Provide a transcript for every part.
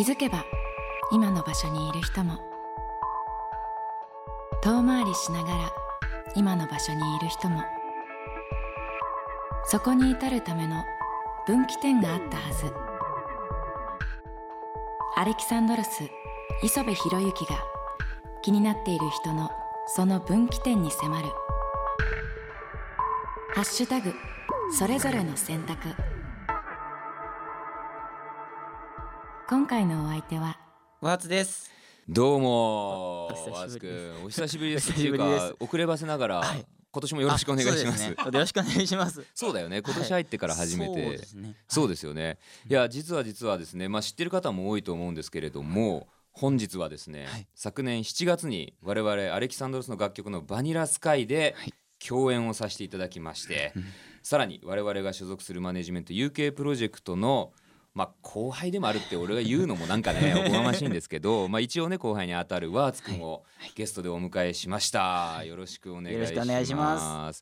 気づけば今の場所にいる人も。遠回りしながら今の場所にいる人も。そこに至るための分岐点があったはず。アレキサンドロス磯部博之が気になっている人のその分岐点に迫る「ハッシュタグそれぞれの選択」今回のお相手はワーツです。どうもお久ワーズしぶりです。くん。お久しぶりです。っていうか遅ればせながら、はい。今年もよろしくお願いします。よろしくお願いします。そうだよね。今年入ってから初めて、そうですね。そうですよね。いや実は実はですねまあ知ってる方も多いと思うんですけれども本日はですね、はい。昨年7月に我々アレキサンドロスの楽曲の「バニラスカイ」ではい。共演をさせていただきまして、さらに我々が所属するマネジメント UK プロジェクトのまあ後輩でもあるって俺が言うのもなんかね おこがましいんですけど、まあ一応ね後輩にあたるワーツくんをゲストでお迎えしました。よろしくお願いします。よろしくお願いしま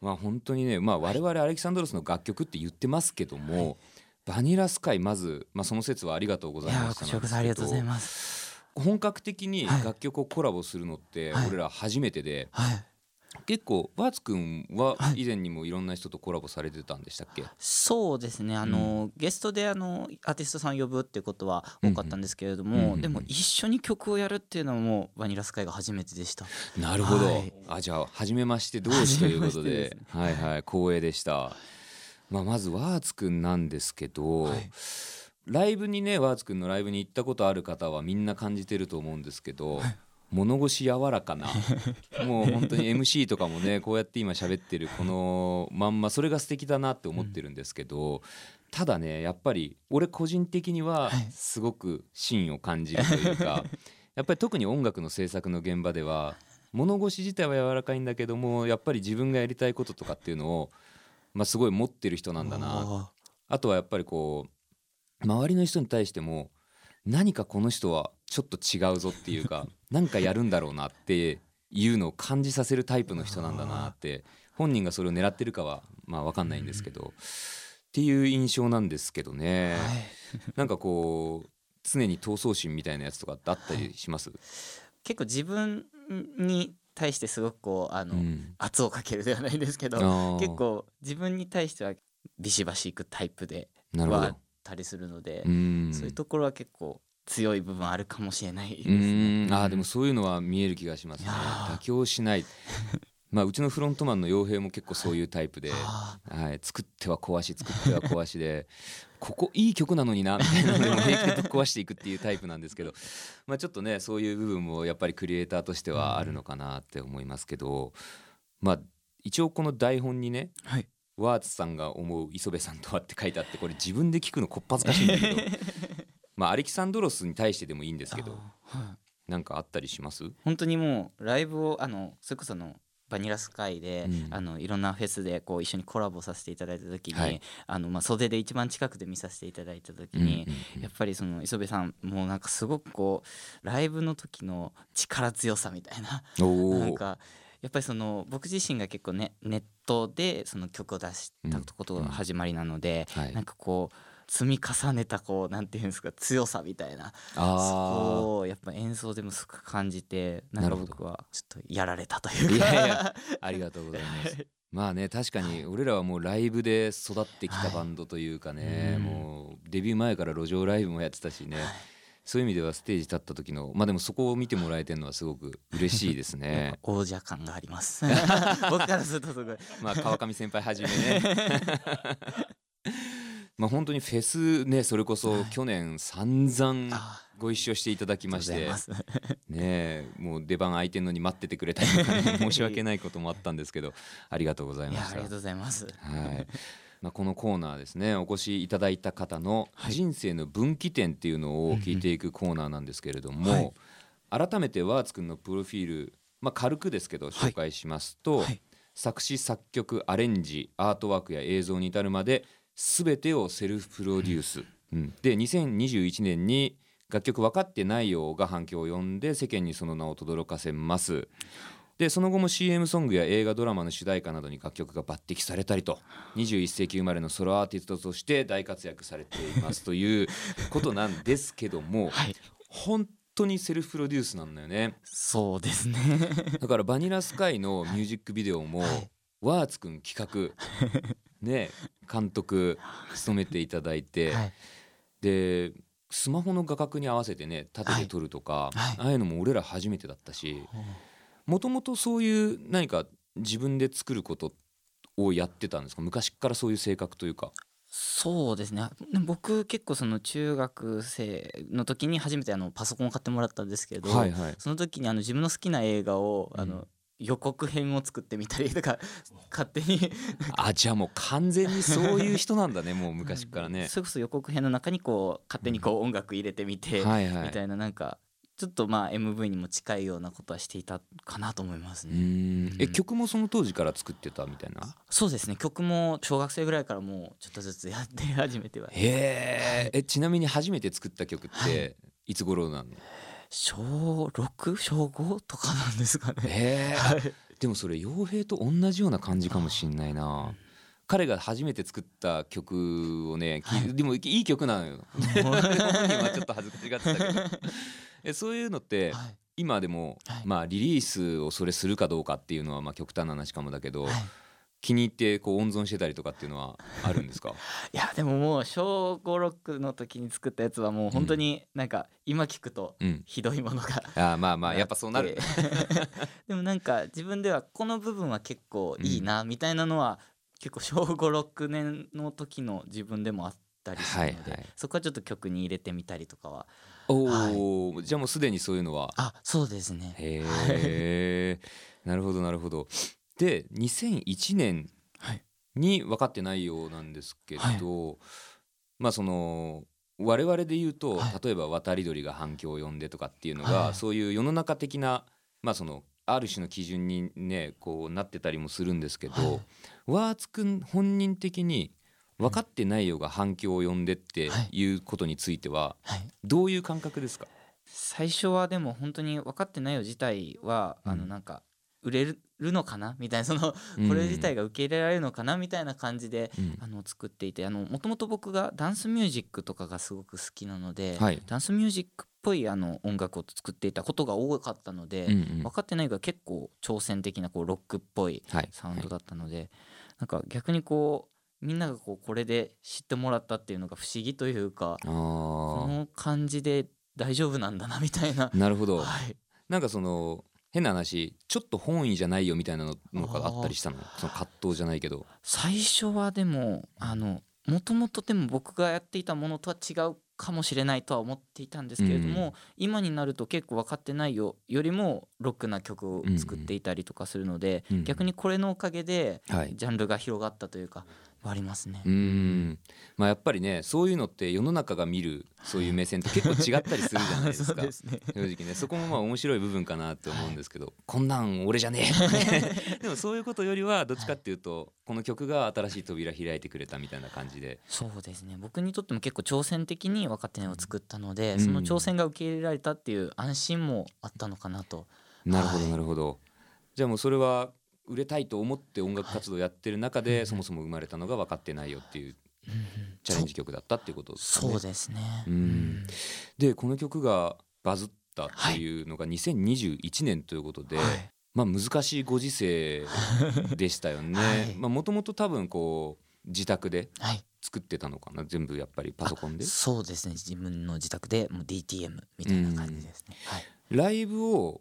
まあ本当にね、まあ我々アレキサンドロスの楽曲って言ってますけども、バニラスカイまずまあその説はありがとうございましたありがとうございます。本格的にはい楽曲をコラボするのってはい俺ら初めてで、はい。結構ワーツくんははい。以前にもいろんな人とコラボされてたんでしたっけ、そうですね。あの、ゲストであのアーティストさん呼ぶってことは多かったんですけれども、うんうんうん。でも一緒に曲をやるっていうのはもうバニラスカイが初めてでした。なるほど、はい。あじゃあ初めまして同士ということで。初めましてですはいはい光栄でした、まあ、まずワーツくんなんですけど、はい。ライブにねワーツくんのライブに行ったことある方はみんな感じてると思うんですけど、物腰柔らかな。もう本当に MC とかもねこうやって今喋ってるこのまんまそれが素敵だなって思ってるんですけど、ただねやっぱり俺個人的にははい。すごく芯を感じるというか やっぱり特に音楽の制作の現場では物腰自体は柔らかいんだけどもやっぱり自分がやりたいこととかっていうのを、まあ、すごい持ってる人なんだな。ああとはやっぱりこう周りの人に対しても何かこの人はちょっと違うぞっていうか 何かやるんだろうなっていうのを感じさせるタイプの人なんだなって本人がそれを狙ってるかはまあ分かんないんですけど、っていう印象なんですけどね、ーはい。なんかこう常に闘争心みたいなやつとかってあったりします、結構自分に対してすごくこうあの、うん。圧をかけるではないんですけど結構自分に対してはビシバシいくタイプではあったりするので、うん。そういうところは結構強い部分あるかもしれないですうね。ん。あーでもそういうのは見える気がしますね。妥協しない。まあうちのフロントマンの傭兵も結構そういうタイプで、あはい、作っては壊し作っては壊しで ここいい曲なのになみたいなのでも平気でぶっ壊していくっていうタイプなんですけど、まあ、ちょっとねそういう部分もやっぱりクリエイターとしてはあるのかなって思いますけど、まあ一応この台本にねはい。ワーツさんが思う磯部さんとはって書いてあってこれ自分で聞くのこっぱずかしいんだけど まあアレキサンドロスに対してでもいいんですけどはい。なんかあったりします？本当にもうライブをあのそれこそあのバニラスカイで、うん。あのいろんなフェスでこう一緒にコラボさせていただいた時に、はい。あのまあ、袖で一番近くで見させていただいた時に、うんうんうん。やっぱりその磯部さんもうなんかすごくこうライブの時の力強さみたいななんかやっぱりその僕自身が結構ねネットでその曲を出したことが始まりなので、はい。なんかこう積み重ねたこうなんていうんですか強さみたいな。そあこをやっぱ演奏でもすごく感じてなんるほど。僕はちょっとやられたというか。いやいやありがとうございます。まあね確かに俺らはもうライブで育ってきたバンドというかね、うんもうデビュー前から路上ライブもやってたしね、そういう意味ではステージ立った時のまあでもそこを見てもらえてるのはすごく嬉しいですね。王者感があります。僕からするとすごい。まあ川上先輩はじめね。まあ本当にフェスねそれこそ去年散々あご一緒していただきまして。ねえもう出番空いてんのに待っててくれたり 申し訳ないこともあったんですけどありがとうございました。ありがとうございます。はい。まあ、このコーナーですねお越しいただいた方の人生の分岐点っていうのを聞いていくコーナーなんですけれども、改めてワーツくんのプロフィール、まあ、軽くですけど紹介しますと、はい。作詞作曲アレンジアートワークや映像に至るまで全てをセルフプロデュース、うん。で2021年に楽曲分かってないよが反響を呼んで世間にその名を轟かせます。でその後も CM ソングや映画ドラマの主題歌などに楽曲が抜擢されたりと。21世紀生まれのソロアーティストとして大活躍されていますということなんですけどもはい。本当にセルフプロデュースなんだよね。そうですね。だからバニラスカイのミュージックビデオもはい。ワーツくん企画ね監督務めていただいて、はい。でスマホの画角に合わせてね縦で撮るとか、はい。ああいうのも俺ら初めてだったしもともとそういう何か自分で作ることをやってたんですか？昔からそういう性格というか。そうですね。で僕結構その中学生の時に初めてあのパソコンを買ってもらったんですけど、はいはい、その時にあの自分の好きな映画を、うん。あの予告編を作ってみたりとか 勝手に。あじゃあもう完全にそういう人なんだねもう昔からね。それこそ予告編の中にこう勝手にこう音楽入れてみて、はいはい。みたいななんかちょっとまあ MV にも近いようなことはしていたかなと思いますうね。ーん。えうん。曲もその当時から作ってたみたいな？そうですね。曲も小学生ぐらいからもうちょっとずつやって始めては。へー。えちなみに初めて作った曲っはていつ頃なの？小 6? 小 5? とかなんですかね。へーでもそれ傭兵と同じような感じかもしんないな。彼が初めて作った曲をね、きはい。でもいい曲なのよ。本人はちょっと恥ずかしがってたけど。えそういうのってはい。今でも、はい。まあリリースをそれするかどうかっていうのはまあ極端な話かもだけど、はい気に入ってこう温存してたりとかっていうのはあるんですか？いやでももう小56の時に作ったやつはもう本当になんか今聞くとうん。ひどいものがあーまあまあ やっぱそうなる。でもなんか自分ではこの部分は結構いいなみたいなのは結構小56年の時の自分でもあったりするので、はいはい。そこはちょっと曲に入れてみたりとかはおお、じゃあもうすでにそういうのは？あそうですね。へえなるほどなるほどで2001年はい。に分かってないようなんですけど、まあその我々で言うと、はい。例えば渡り鳥が反響を呼んでとかっていうのが、はいそういう世の中的なまあそのある種の基準にねこうなってたりもするんですけど、はい。ワーツくん本人的に分かってないよが反響を呼んでってい。うことについてははい。どういう感覚ですか、最初はでも本当に分かってないよ自体は、あうん。のなんか売れるのかな？みたいな そのこれ自体が受け入れられるのかな？みたいな感じで、うん。あの作っていてあのもともと僕がダンスミュージックとかがすごく好きなので、はい。ダンスミュージックっぽいあの音楽を作っていたことが多かったので、うんうん。分かってないが結構挑戦的なこうロックっぽいはい。サウンドだったので、なんか逆にこうみんながこうこれで知ってもらったっていうのが不思議というかあこーの感じで大丈夫なんだなみたいな。なるほど、はい。なんかその変な話ちょっと本意じゃないよみたいなののがあったりしたの？その葛藤じゃないけど。最初はでもあのもともとでも僕がやっていたものとは違うかもしれないとは思っていたんですけれども、うん今になると結構分かってないよよりもロックな曲を作っていたりとかするので、うん。逆にこれのおかげではい。ジャンルが広がったというかありますね。う。ーん。まあやっぱりねそういうのって世の中が見るそういう目線って結構違ったりするじゃないですか。ね。正直ねそこもまあ面白い部分かなって思うんですけど、こんなん俺じゃねえ。でもそういうことよりはどっちかっていうとこの曲が新しい扉開いてくれたみたいな感じで。そうですね。僕にとっても結構挑戦的に分かってないを作ったので、うん。その挑戦が受け入れられたっていう安心もあったのかなと。なるほどはい。なるほど、じゃあもうそれは売れたいと思って音楽活動やってる中で、はい。そもそも生まれたのが分かってないよっていうチャレンジ曲だったっていうことですかね。そう。ですね。うん。でこの曲がバズったっていうのが2021年ということで、はい。まあ難しいご時世でしたよね。もともと多分こう自宅ではい。作ってたのかな？全部やっぱりパソコンで？あ。そうですね。自分の自宅でもう DTM みたいな感じですね、はい。ライブを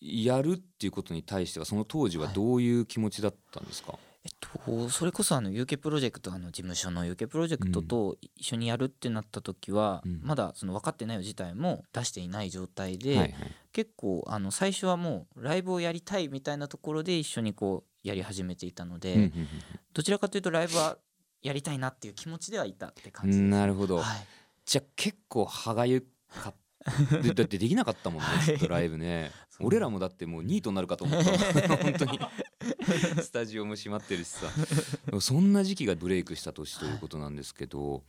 やるっていうことに対してはその当時はどういう気持ちだったんですか、えっとそれこそあの UK プロジェクトあの事務所の UK プロジェクトと一緒にやるってなった時は、うん。まだその分かってない自体も出していない状態で、はいはい。結構あの最初はもうライブをやりたいみたいなところで一緒にこうやり始めていたので、うんうんどちらかというとライブはやりたいなっていう気持ちではいたってうん感じです、なるほど、はい、じゃあ結構歯がゆかったでだってできなかったもんねはい。ずっとライブね。俺らもだってもうニートになるかと思った。本当に。スタジオも閉まってるしさ。そんな時期がブレイクした年ということなんですけど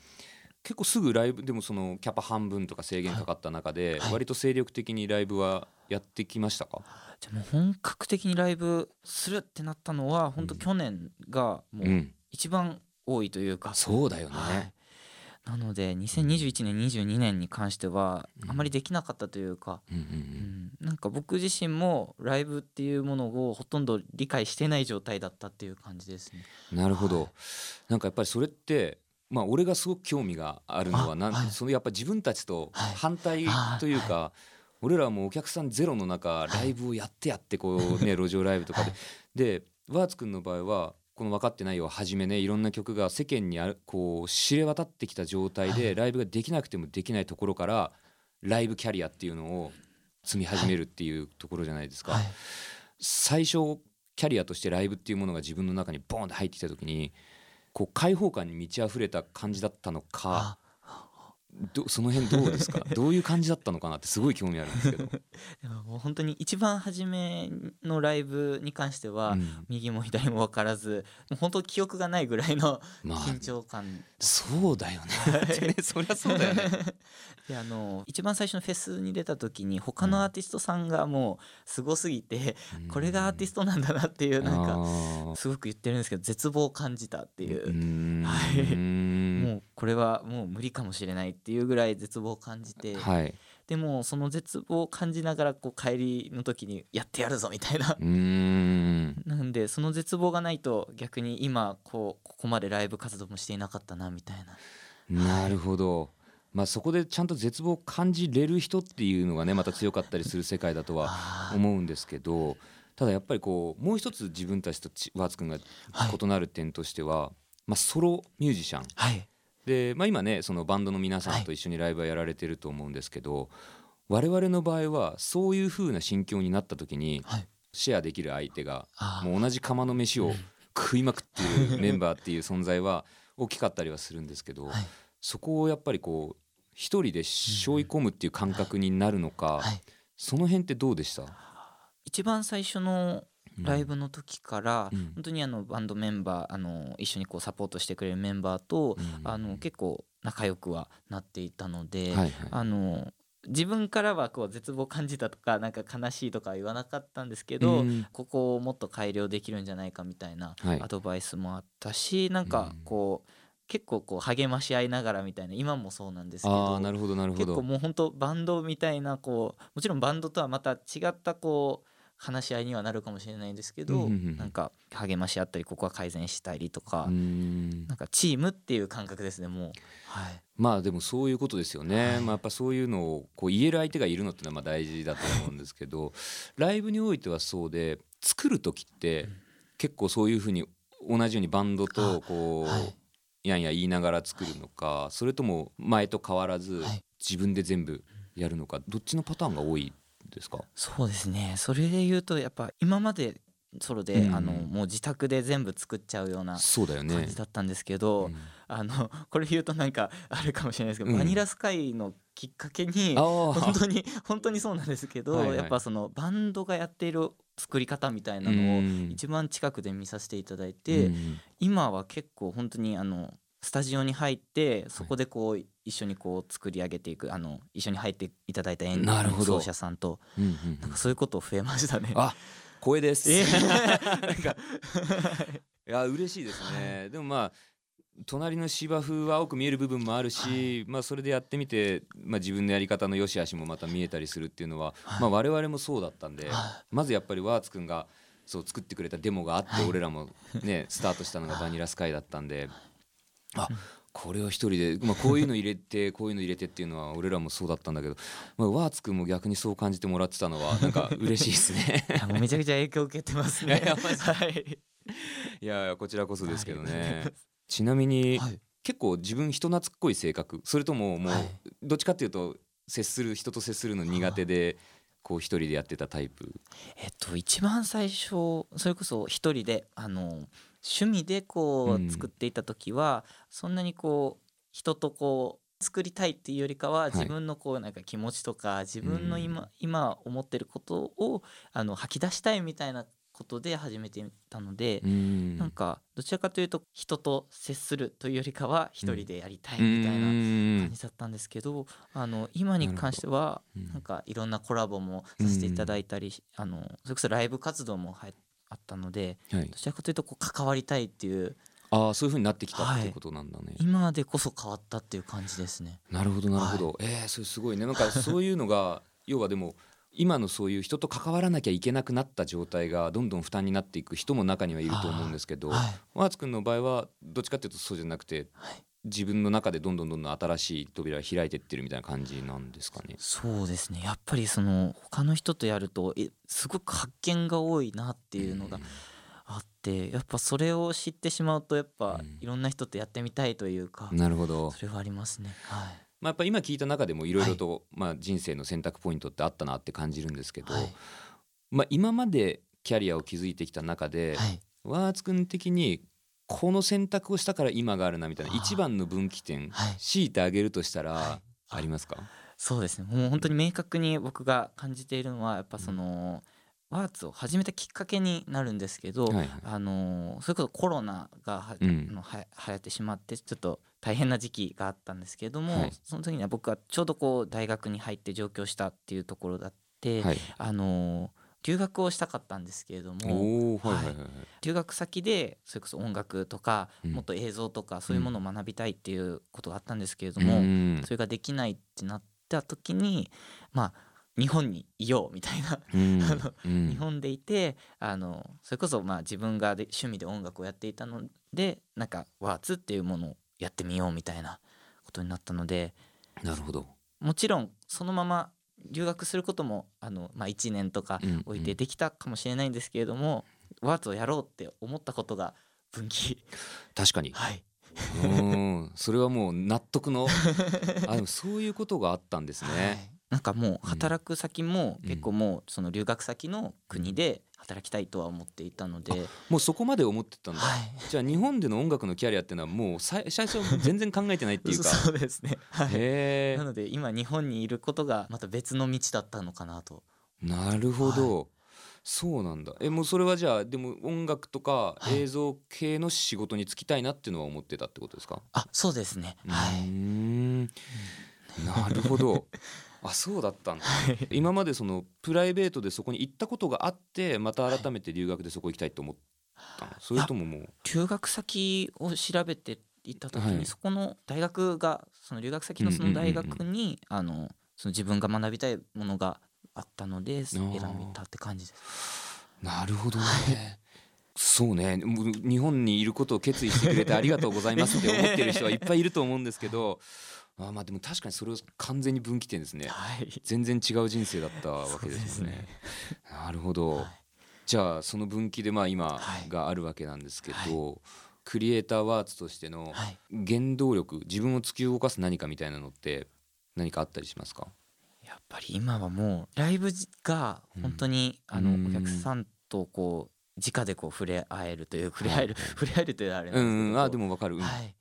結構すぐライブでもそのキャパ半分とか制限かかった中ではい。割と精力的にライブはやってきましたか、じゃあもう本格的にライブするってなったのは本当去年がもう、うん。一番多いというか、そうだよね、はいなので2021年22年に関してはうん。あまりできなかったというか、なんか僕自身もライブっていうものをほとんど理解してない状態だったっていう感じですね。うんなるほど、はい。なんかやっぱりそれってまあ俺がすごく興味があるのはなん、あはい。そのやっぱ自分たちとはい。反対というか、俺らはもうお客さんゼロの中ライブをやってやってこうね路上ライブとかで、でワーツくんの場合はこの分かってないよをはじめねいろんな曲が世間にあるこう知れ渡ってきた状態でライブができなくてもできないところからライブキャリアっていうのを積み始めるっていうところじゃないですか。はい最初キャリアとしてライブっていうものが自分の中にボーンって入ってきた時にこう開放感に満ち溢れた感じだったのかどその辺どうですか？どういう感じだったのかなってすごい興味あるんですけど、でももう本当に一番初めのライブに関しては、うん。右も左も分からずもう本当記憶がないぐらいのまあ緊張感そうだよね。そりゃそうだよね。であの一番最初のフェスに出た時に他のアーティストさんがもうすごすぎて、これがアーティストなんだなっていうなんかかすごく言ってるんですけど絶望を感じたっていう、うはい。んもうこれはもう無理かもしれないっていうぐらい絶望を感じて、はい。でもその絶望を感じながらこう帰りの時にやってやるぞみたいな。うーん。なんでその絶望がないと逆に今こうここまでライブ活動もしていなかったなみたいな。なるほど。まあそこでちゃんと絶望を感じれる人っていうのがねまた強かったりする世界だとは 思うんですけどただやっぱりこうもう一つ自分たちとちワーツくんがはい。異なる点としては、まあ、ソロミュージシャンはいで、まあ、今ねそのバンドの皆さんと一緒にライブはやられてると思うんですけど、我々の場合はそういう風な心境になった時にはい。シェアできる相手がもう同じ釜の飯を食いまくっているメンバーっていう存在は 大きかったりはするんですけど、はい。そこをやっぱりこう一人で背負い込むっていう感覚になるのか、はい。その辺ってどうでした？一番最初のライブの時から、うん。本当にあのバンドメンバーあの一緒にこうサポートしてくれるメンバーと、うんあの結構仲良くはなっていたので、はいはい。あの自分からはこう絶望を感じたとかなんか悲しいとかは言わなかったんですけど、うん。ここをもっと改良できるんじゃないかみたいなはい。アドバイスもあったし、なんかこう結構こう励まし合いながらみたいな今もそうなんですけあどあなるほどなるほど。結構もう本当バンドみたいなこうもちろんバンドとはまた違ったこう話し合いにはなるかもしれないんですけど、うんうんうんなんか励まし合ったりここは改善したりとか、なんかチームっていう感覚ですねもう。はい。まあでもそういうことですよね、はい。まあ、やっぱそういうのをこう言える相手がいるのってのはまあ大事だと思うんですけどライブにおいてはそうで作る時って結構そういうふうに同じようにバンドとこう、はい。やんや言いながら作るのかそれとも前と変わらずはい。自分で全部やるのかどっちのパターンが多いですか？そうですね。それで言うとやっぱ今までソロで、うん。あのもう自宅で全部作っちゃうような感じだったんですけど、うん。あの これ言うとなんかあるかもしれないですけど、うん。バニラスカイのきっかけにあ本あ当に本当にそうなんですけど、はいはい。やっぱそのバンドがやっている作り方みたいなのをうん。一番近くで見させていただいて、うん。今は結構本当にあのスタジオに入ってそこでこう一緒にこう作り上げていくあの一緒に入っていただいた演奏者さんと。うんうんうん。なんかそういうこと増えましたね。あ光栄です。えいなんか。や嬉しいですね。でもまあ隣の芝生は青く見える部分もあるし、まあそれでやってみて、まあ自分のやり方の良し悪しもまた見えたりするっていうのは、まあ我々もそうだったんで、はまずやっぱりワーツくんがそう作ってくれたデモがあって、はい。俺らもねスタートしたのがバニラスカイだったんで、あこれを一人で、まあ、こういうの入れて こういうの入れてっていうのは俺らもそうだったんだけど、まあ、ワーツくんも逆にそう感じてもらってたのはなんか嬉しいですね。めちゃくちゃ影響を受けてますね。いやこちらこそですけどはねい。ちなみに、はい。結構自分人懐っこい性格。それとももう、はい。どっちかっていうと接する人と接するの苦手でこう一人でやってたタイプ。えっと一番最初それこそ一人であの趣味でこう作っていた時は、そんなにこう人とこう作りたいっていうよりかはい。自分のこうなんか気持ちとか自分の今,、うん。今思ってることをあの吐き出したいみたいなことで始めてみたので、うん。なんかどちらかというと人と接するというよりかは一人でやりたいうんみたいなうん。感じだったんですけど、あの今に関してはうん。なんかいろんなコラボもさせていただいたり、あのそれこそライブ活動もはあったのではい。どちらかというとこう関わりたいっていうああそういう風になってきたってはい。ことなんだね、今でこそ変わったっていう感じですね。なるほどなるほど、えー、それすごいね。なんかそういうのが 要はでも今のそういう人と関わらなきゃいけなくなった状態がどんどん負担になっていく人も中にはいると思うんですけど、はい。ワーツくんの場合はどっちかっていうとそうじゃなくてはい自分の中でどんどんどんどん新しい扉が開いてってるみたいな感じなんですかね。そうですね。やっぱりその他の人とやるとえすごく発見が多いなっていうのがあってやっぱそれを知ってしまうとやっぱうん。いろんな人とやってみたいというか、なるほど、それはありますね。はい。まあ、やっぱ今聞いた中でもいろいろと、まあ、人生の選択ポイントってあったなって感じるんですけど、はい。まあ、今までキャリアを築いてきた中で、はい。ワーツくん的にこの選択をしたから今があるなみたいな一番の分岐点はい。強いてあげるとしたらはい。ありますか？そうですね。もう本当に明確に僕が感じているのはやっぱその、ワーツを始めたきっかけになるんですけど、はいはい。あのそれこそコロナがは、うん。あのは流行ってしまってちょっと大変な時期があったんですけれども、はい。その時には僕はちょうどこう大学に入って上京したっていうところだって、はい。あの留学をしたかったんですけれどもはいはいはいはい。留学先でそれこそ音楽とか、うん。もっと映像とかそういうものを学びたいっていうことがあったんですけれどうも、ん。それができないってなった時にまあ日本にいようみたいなうん。あのうん。日本でいてあのそれこそまあ自分がで趣味で音楽をやっていたのでなんかワーツっていうものをやってみようみたいなことになったのでなるほど。もちろんそのまま留学することもあの、まあ、1年とかうん置いてできたかもしれないんですけれども、ワーツをやろうって思ったことが分岐。確かに。はい。うん。それはもう納得の あでもそういうことがあったんですはねい。なんかもううん働く先もうん。結構もうその留学先の国で働きたいとは思っていたので、もうそこまで思ってたんだ。はい。じゃあ日本での音楽のキャリアっていうのはもう最最初は全然考えてないっていうか。そうですね、はい、なので今日本にいることがまた別の道だったのかなと。なるほど、そうなんだ。えもうそれはじゃあでも音楽とかはい。映像系の仕事に就きたいなっていうのは思ってたってことですか、あそうですね。はい。ん。なるほど あそうだったんだ。今までそのプライベートでそこに行ったことがあってまた改めて留学でそこ行きたいと思ったの？それとももう？留学先を調べていった時に、はい。そこの大学がその留学先のその大学に、あのその自分が学びたいものがあったので選びたって感じです。なるほどねそうね。日本にいることを決意してくれてありがとうございますって 思ってる人はいっぱいいると思うんですけど。あまあでも確かにそれは完全に分岐点ですね。はい、全然違う人生だったわけですよね。なるほど、はい。じゃあその分岐でまあ今はい。があるわけなんですけど、はクリエイターワーツとしてのはい。原動力自分を突き動かす何かみたいなのって何かあったりしますか？やっぱり今はもうライブが本当に、あのうん。お客さんとこう直でこう触れ合えるという触れ合える、は い触れ合えるというあれうなんですけど、んうん。あでもわかる、うん。はい。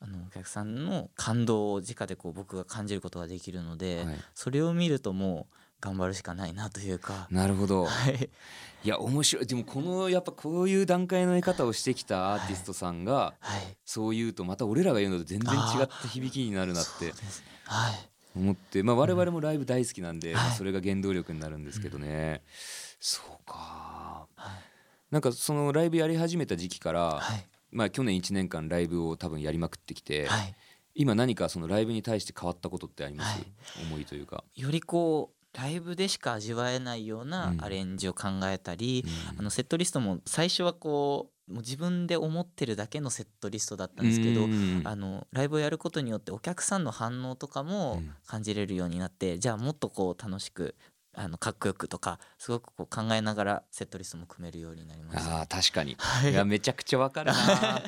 あのお客さんの感動を直でこう僕が感じることができるので、はい。それを見るともう頑張るしかないなというか、なるほど。はい、いや面白い。でもこのやっぱこういう段階の得方をしてきたアーティストさんがはい、そう言うとまた俺らが言うのと全然違った響きになるなってはい。思ってまあ我々もライブ大好きなんで、はい。まあそれが原動力になるんですけどね、そうか。はいなんかそのライブやり始めた時期から、はい。まあ去年1年間ライブを多分やりまくってきて、はい。今何かそのライブに対して変わったことってあります、はい。思いというか、よりこうライブでしか味わえないようなうん。アレンジを考えたり、うん。あのセットリストも最初はこうもう自分で思ってるだけのセットリストだったんですけど、うん。あのライブをやることによってお客さんの反応とかもうん。感じれるようになって、じゃあもっとこう楽しくあのかっこよくとかすごくこう考えながらセットリストも組めるようになりました。あー確かに、はい。いやめちゃくちゃわかるな。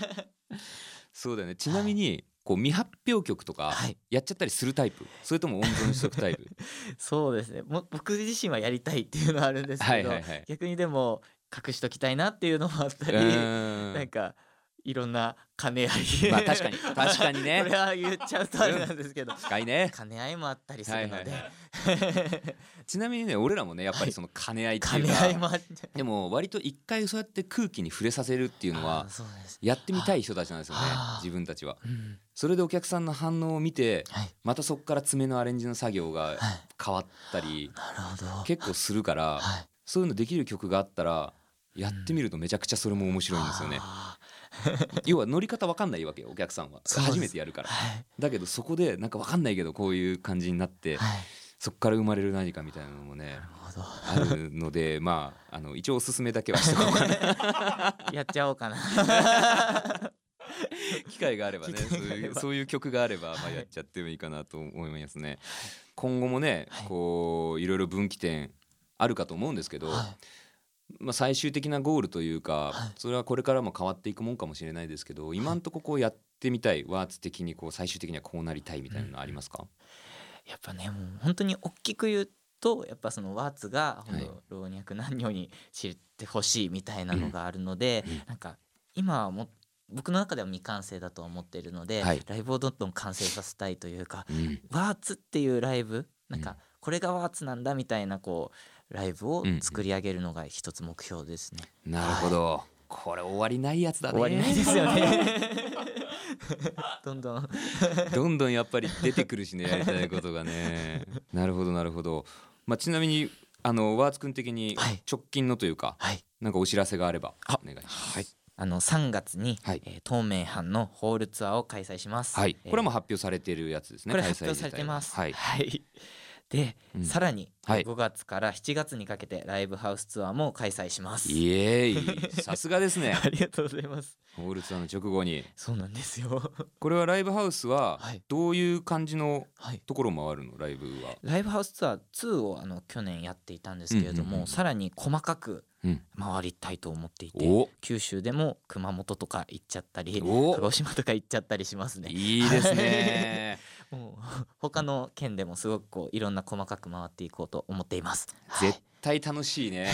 そうだよね。ちなみに、こう未発表曲とかはい。やっちゃったりするタイプ？それとも温存しとくタイプ？そうですね。も僕自身はやりたいっていうのはあるんですけど、はいはいはい。逆にでも隠しときたいなっていうのもあったうり、ーん。なんかいろんな兼ね合い。まあ確かに。確かにね。これは言っちゃうとあれなんですけど。ね。兼ね合いもあったりするので、はいちなみにね俺らもねやっぱりその兼ね合いっていうか、兼ね合いもあって。でも割と一回そうやって空気に触れさせるっていうのはやってみたい人たちなんですよねはあ自分たちは。うん。それでお客さんの反応を見てはい、またそこから爪のアレンジの作業がはい、変わったりなるほど。結構するからはい。そういうのできる曲があったらやってみるとめちゃくちゃそれも面白いんですよね。あ 要は乗り方わかんないわけよお客さんは。初めてやるから。ーはい。だけどそこでなんかわかんないけどこういう感じになってはい。そこから生まれる何かみたいなのもねあるので まああの一応おすすめだけはしておかな。やっちゃおうかな。機会があればね機そういうそういう曲があれば、まあ、はい。やっちゃってもいいかなと思いますね。今後もね、はい。こういろいろ分岐点あるかと思うんですけど、はまあ、最終的なゴールというか、はい。それはこれからも変わっていくもんかもしれないですけど今んとここうやってみたいワーツ的にこう最終的にはこうなりたいみたいなのありますか、いやっぱねもう本当に大きく言うとやっぱそのワーツが老若男女に知ってほしいみたいなのがあるので、うん。なんか今はもう僕の中では未完成だとは思っているので、はい。ライブをどんどん完成させたいというかうん。ワーツっていうライブなんうん。かこれがワーツなんだみたいなこうライブを作り上げるのが一つ目標ですね。なるほど、これ終わりないやつだね終わりないですよね。どんどんどんどんやっぱり出てくるしねやりたいことがねなるほどなるほど、まあ、ちなみにあのワーツくん的にはい直近のというか、はいなんかお知らせがあればあお願いします。あの3月に、はいえー東名阪のホールツアーを開催します。はい、えーこれはもう発表されているやつですね。これ開催発表されてます。ははい。で、うんさらに、はい5月から7月にかけてライブハウスツアーも開催します。イエーイ、さすがですね。ありがとうございます。ホールツアーの直後に、そうなんですよ。これはライブハウスははいどういう感じのはい。ところ回るの？ライブは。ライブハウスツアー2をあの去年やっていたんですけれども、うんうんうんさらに細かくうん。回りたいと思っていて、お、九州でも熊本とか行っちゃったりお鹿児島とか行っちゃったりしますね。いいですね。もう 他の県でもすごくこういろんな細かく回っていこうと思っています。絶対楽しいね。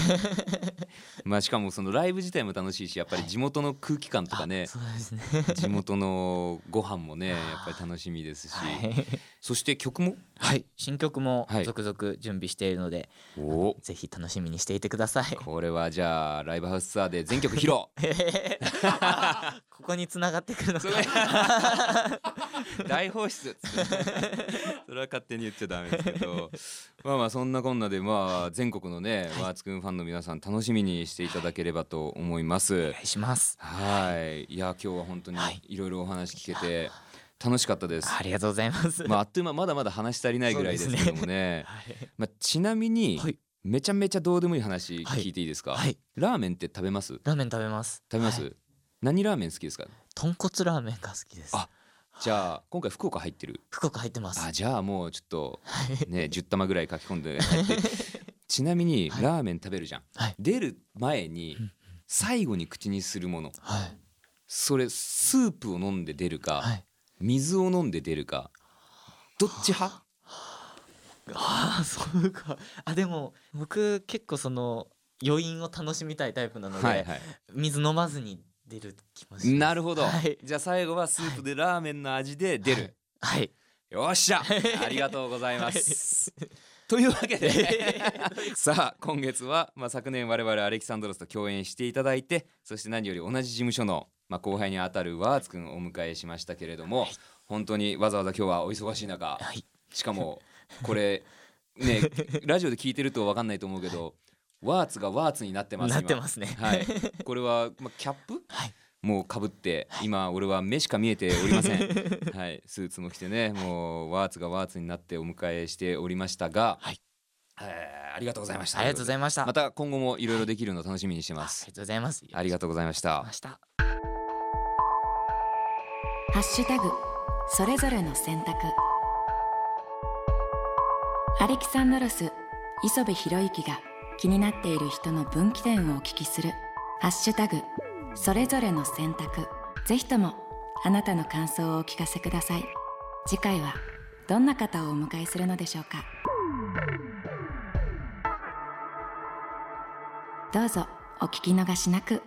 まあしかもそのライブ自体も楽しいし、やっぱり地元の空気感とかね。あ、そうですね。地元のご飯もね、やっぱり楽しみですし、はい、そして曲も、はい、新曲もはい。続々準備しているので、お、ぜひ楽しみにしていてください。これはじゃあライブハウスツアーで全曲披露。ここに繋がってくるのか。大放出それは勝手に言っちゃダメですけどまあまあそんなこんなでまあ全国のね、ワーツくんファンの皆さん楽しみにしていただければと思います。お願いします。はい。いや今日は本当にはい。いろいろお話聞けて楽しかったです。ありがとうございます。まああっという間まだまだ話し足りないぐらいですけどもね。はい。まあちなみにはい。めちゃめちゃどうでもいい話聞いていいですか、はい、ラーメンって食べます？食ラーメン食べます。べます、はい。何ラーメン好きですか？豚骨ラーメンが好きです。あじゃあ今回福岡入ってる？福岡入ってます。あじゃあもうちょっとはい。ね10玉ぐらい書き込んで帰って。ちなみにはい。ラーメン食べるじゃん、はい。出る前にうん最後に口にするもの。はい。それスープを飲んで出るか、はい。水を飲んで出るかどっち派？ああそうか。あでも僕結構その余韻を楽しみたいタイプなので、はいはい。水飲まずに出る気もします。なるほど、はいじゃあ最後はスープでラーメンの味で出る、はい。よっしゃありがとうございます。というわけで さあ今月は、まあ、昨年我々アレキサンドロスと共演していただいてそして何より同じ事務所の、まあ、後輩にあたるワーツくんをお迎えしましたけれども、本当にわざわざ今日はお忙しい中はい。しかもこれねラジオで聞いてると分かんないと思うけどワーツがワーツになってますなって今ますね。はい、これは、まあ、キャップ？はい。もうかぶって今俺は目しか見えておりません。はい。スーツも着てねもうワーツがワーツになってお迎えしておりましたが、はい。えーありがとうございました。ありがとうございました。また今後もいろいろできるの楽しみにしてあありますがとうございます。ありがとうございました。ました。ハッシュタグそれぞれの選択。アレキサンドロス磯部博之が気になっている人の分岐点をお聞きする「ハッシュタグそれぞれの選択」ぜひともあなたの感想をお聞かせください。次回はどんな方をお迎えするのでしょうか。どうぞお聞き逃しなく。